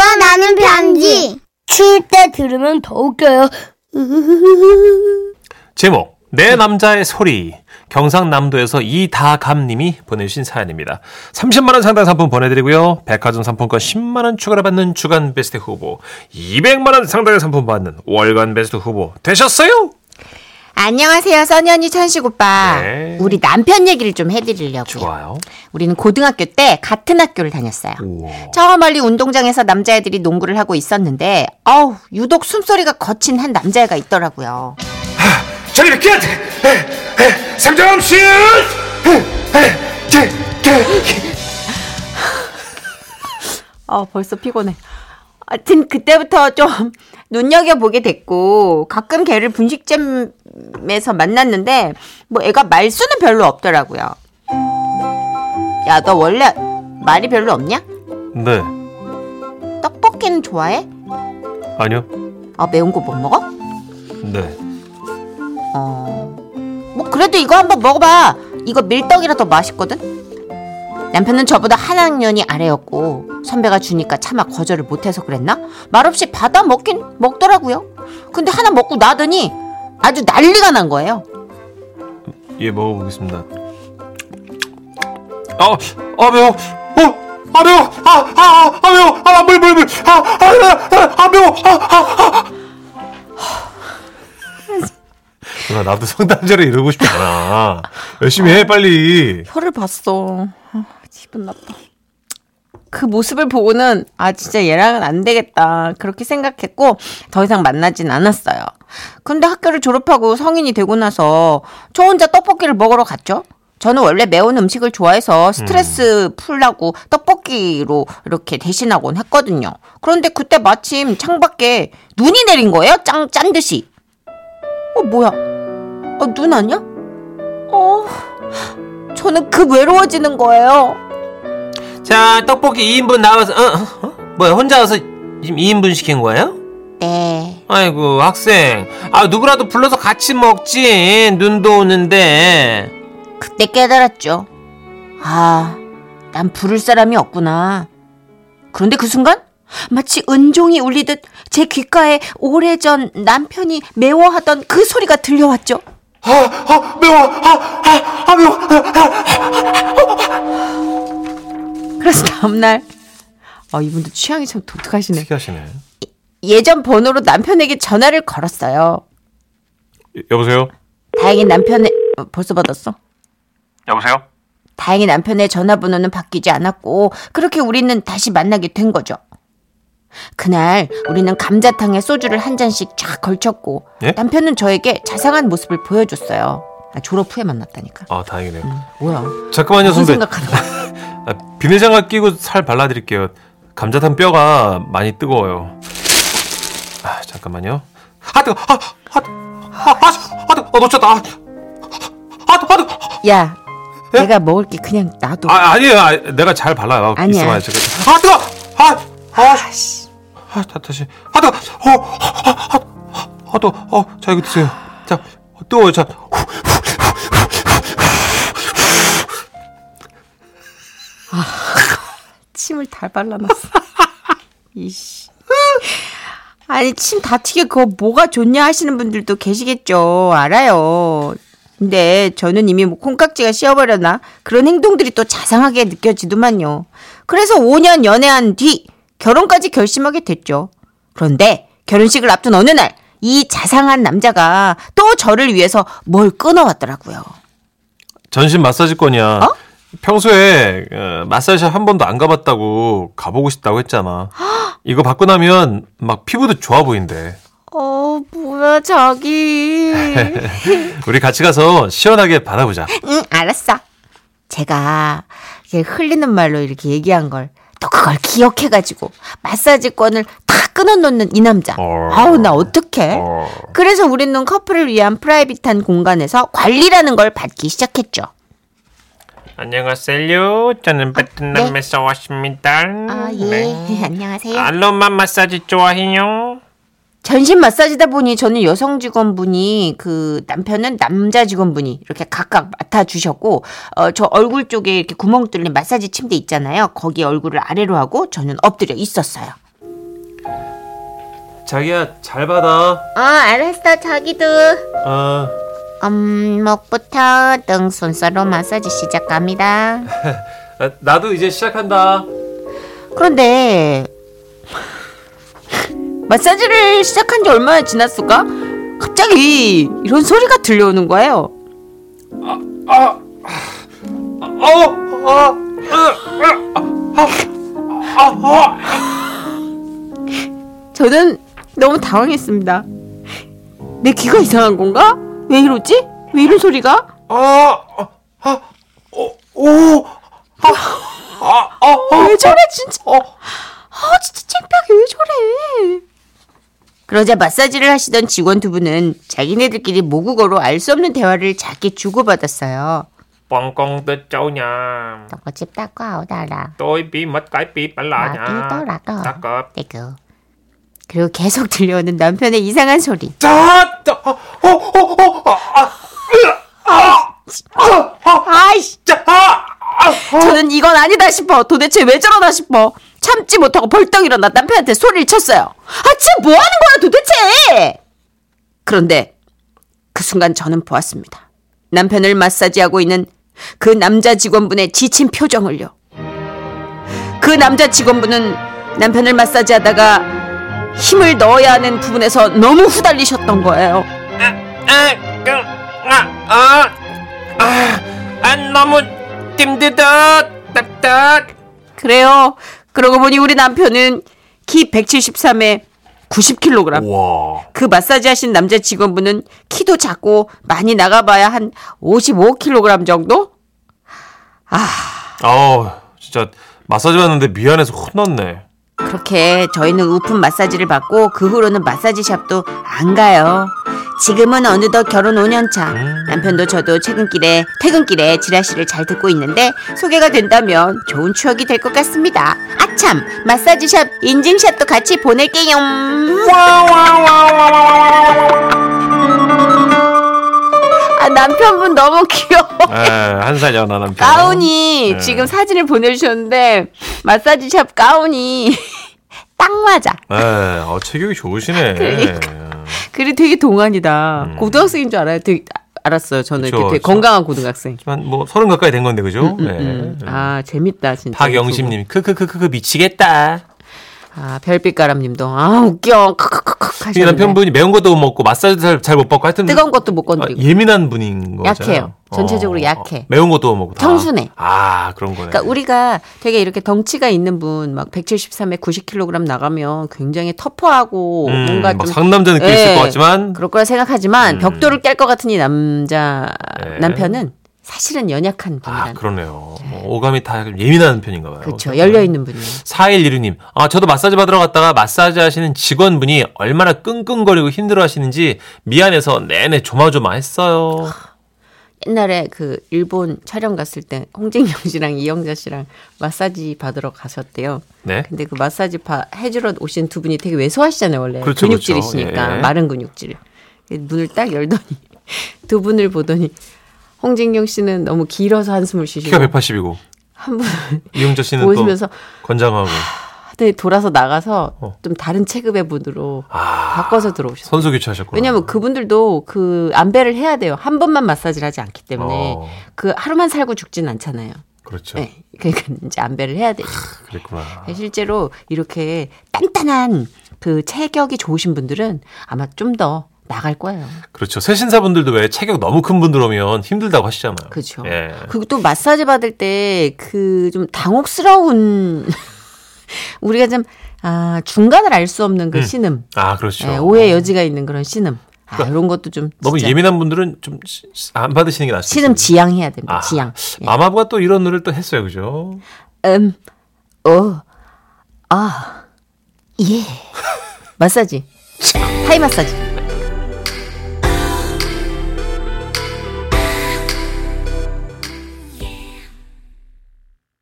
묻어나는 편지. 추울 때 들으면 더 웃겨요. 제목 내 남자의 소리 경상남도에서 이다감님이 보내주신 사연입니다. 30만 원 상당 상품 보내드리고요. 백화점 상품권 10만 원 추가로 받는 주간 베스트 후보, 200만 원 상당의 상품 받는 월간 베스트 후보 되셨어요? 안녕하세요, 써니 언니 천식 오빠. 네. 우리 남편 얘기를 좀 해드리려고요. 좋아요. 우리는 고등학교 때 같은 학교를 다녔어요. 우와. 저 멀리 운동장에서 남자애들이 농구를 하고 있었는데, 어우, 유독 숨소리가 거친 한 남자애가 있더라고요. 저리 비켜! 상점 슛! 어, 벌써 피곤해. 하여튼 그때부터 좀 눈여겨보게 됐고 가끔 걔를 분식점에서 만났는데 뭐 애가 말수는 별로 없더라고요. 야, 너 원래 말이 별로 없냐? 네, 떡볶이는 좋아해? 아니요. 아, 매운 거 못 먹어? 네. 어. 뭐 그래도 이거 한번 먹어봐. 이거 밀떡이라 더 맛있거든. 남편은 저보다 한 학년이 아래였고 선배가 주니까 차마 거절을 못해서 그랬나? 말없이 받아 먹긴 먹더라고요. 근데 하나 먹고 나더니 아주 난리가 난 거예요. 예, 먹어보겠습니다. 아, 아 매워. 어, 아 매워. 아, 아, 아, 아 매워. 아, 물, 물, 물. 아, 아, 아, 아 매워. 아, 아, 아. 누나 나도 성탄절에 이러고 싶지 않아. 열심히 해 빨리. 혀를 봤어. 아, 기분 나빠. 그 모습을 보고는 아 진짜 얘랑은 안 되겠다 그렇게 생각했고 더 이상 만나진 않았어요. 근데 학교를 졸업하고 성인이 되고 나서 저 혼자 떡볶이를 먹으러 갔죠. 저는 원래 매운 음식을 좋아해서 스트레스 풀라고 떡볶이로 이렇게 대신하곤 했거든요. 그런데 그때 마침 창밖에 눈이 내린 거예요. 짱, 짠 듯이. 어, 뭐야? 어, 눈 아니야? 어, 저는 급 외로워지는 거예요. 자, 떡볶이 2인분 나와서 어, 어? 뭐야? 혼자 와서 지금 2인분 시킨 거예요? 네. 아이고 학생, 아 누구라도 불러서 같이 먹지. 눈도 오는데. 그때 깨달았죠. 아, 난 부를 사람이 없구나. 그런데 그 순간 마치 은종이 울리듯 제 귓가에 오래전 남편이 매워하던 그 소리가 들려왔죠. 아, 아 매워. 아, 아, 아 매워. 그래서 다음날 어, 이분도 취향이 참 독특하시네. 특이하시네. 예전 번호로 남편에게 전화를 걸었어요. 여보세요. 다행히 남편의 어, 벌써 받았어? 여보세요. 다행히 남편의 전화번호는 바뀌지 않았고 그렇게 우리는 다시 만나게 된 거죠. 그날 우리는 감자탕에 소주를 한 잔씩 쫙 걸쳤고 예? 남편은 저에게 자상한 모습을 보여줬어요. 아, 졸업 후에 만났다니까. 아 다행이네요. 뭐야? 잠깐만요 선배. 생각하는 거야? 아, 비닐장갑 끼고 살 발라드릴게요. 감자탕 뼈가 많이 뜨거워요. 아, 잠깐만요. 아, 뜨거, 아, 아, 아, 아, 아, 뜨거, 어, 놓쳤다. 아, 아, 뜨거, 아, 뜨거. 야, 예? 내가 먹을 게 그냥 놔둬. 아, 아니에요. 아, 내가 잘 발라요. 아니야. 있어봐요, 지금. 아, 뜨거, 아, 아, 씨. 아, 다, 다시. 아, 뜨거, 어, 아, 아, 아, 아, 뜨거, 어, 자, 이거 드세요. 자, 어, 뜨거워요, 자. 침을 다 발라놨어. 이씨. 아니 침 다치게 그거 뭐가 좋냐 하시는 분들도 계시겠죠. 알아요. 근데 저는 이미 뭐 콩깍지가 씌어버렸나 그런 행동들이 또 자상하게 느껴지더만요. 그래서 5년 연애한 뒤 결혼까지 결심하게 됐죠. 그런데 결혼식을 앞둔 어느 날 이 자상한 남자가 또 저를 위해서 뭘 끊어왔더라고요. 전신 마사지권이야. 어? 평소에 어, 마사지샵 한 번도 안 가봤다고 가보고 싶다고 했잖아. 이거 받고 나면 막 피부도 좋아 보인대. 어 뭐야 자기. 우리 같이 가서 시원하게 받아보자. 응, 알았어. 제가 이렇게 흘리는 말로 이렇게 얘기한 걸 또 그걸 기억해가지고 마사지권을 다 끊어놓는 이 남자. 어. 아우 나 어떡해. 어. 그래서 우리는 커플을 위한 프라이빗한 공간에서 관리라는 걸 받기 시작했죠. 안녕하세요. 저는 베트남에서 왔습니다. 아 예, 안녕하세요. 알로마 마사지 좋아해요. 전신 마사지다 보니 저는 여성 직원분이 그 남편은 남자 직원분이 이렇게 각각 맡아 주셨고 어, 저 얼굴 쪽에 이렇게 구멍 뚫린 마사지 침대 있잖아요. 거기에 얼굴을 아래로 하고 저는 엎드려 있었어요. 자기야 잘 받아. 어, 알았어, 자기도. 어. 음, 목부터 등 순서로 마사지 시작합니다. 나, 나도 이제 시작한다. 그런데 마사지를 시작한 지 얼마나 지났을까? 갑자기 이런 소리가 들려오는 거예요. 어, 어, 저는 너무 당황했습니다. 내 귀가 이상한 건가? 왜 이러지? 왜 이런 소리가? 어, 어, 어, 오, 오, 왜 저래 진짜? 아 진짜 창피하게 왜 저래? 그러자 마사지를 하시던 직원 두 분은 자기네들끼리 모국어로 알 수 없는 대화를 작게 주고받았어요. 뻥뻥 오다라. tôi bị mất cái bị bản lại 마귀 떠라고. 닦아. 떼고. 그리고 계속 들려오는 남편의 이상한 소리. 자, 자, 어, 어, 어, 어, 아, 아이씨! 자, 아, 저는 이건 아니다 싶어. 도대체 왜 저러나 싶어. 참지 못하고 벌떡 일어나 남편한테 소리를 쳤어요. 아, 지금 뭐 하는 거야 도대체? 그런데 그 순간 저는 보았습니다. 남편을 마사지하고 있는 그 남자 직원분의 지친 표정을요. 그 남자 직원분은 남편을 마사지하다가 힘을 넣어야 하는 부분에서 너무 후달리셨던 거예요. 아, 그, 아, 아, 아, 아, 너무 힘들다, 답답. 그래요. 그러고 보니 우리 남편은 키 173에 90kg. 와, 그 마사지 하신 남자 직원분은 키도 작고 많이 나가봐야 한 55kg 정도? 아우, 진짜 마사지 받는데 미안해서 혼났네. 그렇게 저희는 우픈 마사지를 받고 그 후로는 마사지 샵도 안 가요. 지금은 어느덧 결혼 5년 차. 남편도 저도 퇴근길에 퇴근길에 지라시를 잘 듣고 있는데 소개가 된다면 좋은 추억이 될 것 같습니다. 아참 마사지 샵 인증샷도 같이 보낼게요. 아 남편분 너무 귀여워. 에, 한살 연하 남편. 가운이 네. 지금 사진을 보내주셨는데 마사지샵 가운이 딱 맞아. 에, 어, 체격이 좋으시네. 그러니까. 그리 되게 동안이다. 고등학생인 줄 알아요. 되게 알았어요. 저는 음. 그쵸, 이렇게. 건강한 고등학생. 한뭐 서른 가까이 된 건데 그죠? 네. 음, 아 재밌다 진짜. 박영심님, 크크크크크 미치겠다. 아 별빛가람님도 아 웃겨. 크크크크 이 하시는데. 남편분이 매운 것도 못 먹고 마사지 잘못 받고 하여튼 뜨거운 것도 못 아, 건드리고. 예민한 분인 거잖아요. 약해요. 전체적으로 약해. 매운 것도 못 먹고 다. 청순해. 아 그런 거네. 그러니까 우리가 되게 이렇게 덩치가 있는 분 막 173에 90kg 나가면 굉장히 터프하고 음, 뭔가 막좀 상남자 느낌 있을 예, 것 같지만 그럴 거라 생각하지만 벽돌을 깰 것 같은 이 남자 네. 남편은 사실은 연약한 분이란. 아 그러네요. 뭐 오감이 다 예민한 편인가 봐요. 그렇죠. 열려 있는 분이에요. 4116님, 아, 저도 마사지 받으러 갔다가 마사지 하시는 직원분이 얼마나 끙끙거리고 힘들어 하시는지 미안해서 내내 조마조마했어요. 옛날에 그 일본 촬영 갔을 때 홍진경 씨랑 이영자 씨랑 마사지 받으러 가셨대요. 네. 근데 그 마사지 파 해주러 오신 두 분이 되게 왜소하시잖아요, 원래. 그렇죠, 근육질이시니까. 그렇죠. 예, 예. 마른 근육질. 문을 딱 열더니 두 분을 보더니 홍진경 씨는 너무 길어서 한숨을 쉬시고 키가 180이고. 한 분은 이용자 씨는 보시면서 또 건장하고. 하더니 돌아서 나가서 어. 좀 다른 체급의 분으로 아, 바꿔서 들어오셨어요. 선수 교체하셨구나. 왜냐면 그분들도 그 안배를 해야 돼요. 한 번만 마사지를 하지 않기 때문에 어. 그 하루만 살고 죽진 않잖아요. 그렇죠. 네. 그러니까 이제 안배를 해야 돼요. 그랬구나. 실제로 이렇게 단단한 그 체격이 좋으신 분들은 아마 좀 더 나갈 거예요. 그렇죠. 새 신사분들도 왜 체격 너무 큰 분들 오면 힘들다고 하시잖아요. 그렇죠. 예. 그리고 또 마사지 받을 때 그 좀 당혹스러운 우리가 좀 아, 중간을 알 수 없는 그 음. 신음, 아, 그렇죠. 예, 오해 여지가 있는 그런 신음. 아, 이런 것도 좀 너무 진짜 예민한 분들은 좀 안 받으시는 게 낫습니다. 신음 지양해야 됩니다. 아, 지양. 예. 마마부가 또 이런 노래를 또 했어요. 그죠? 음, 어, 아, 예. 마사지. 타이 마사지.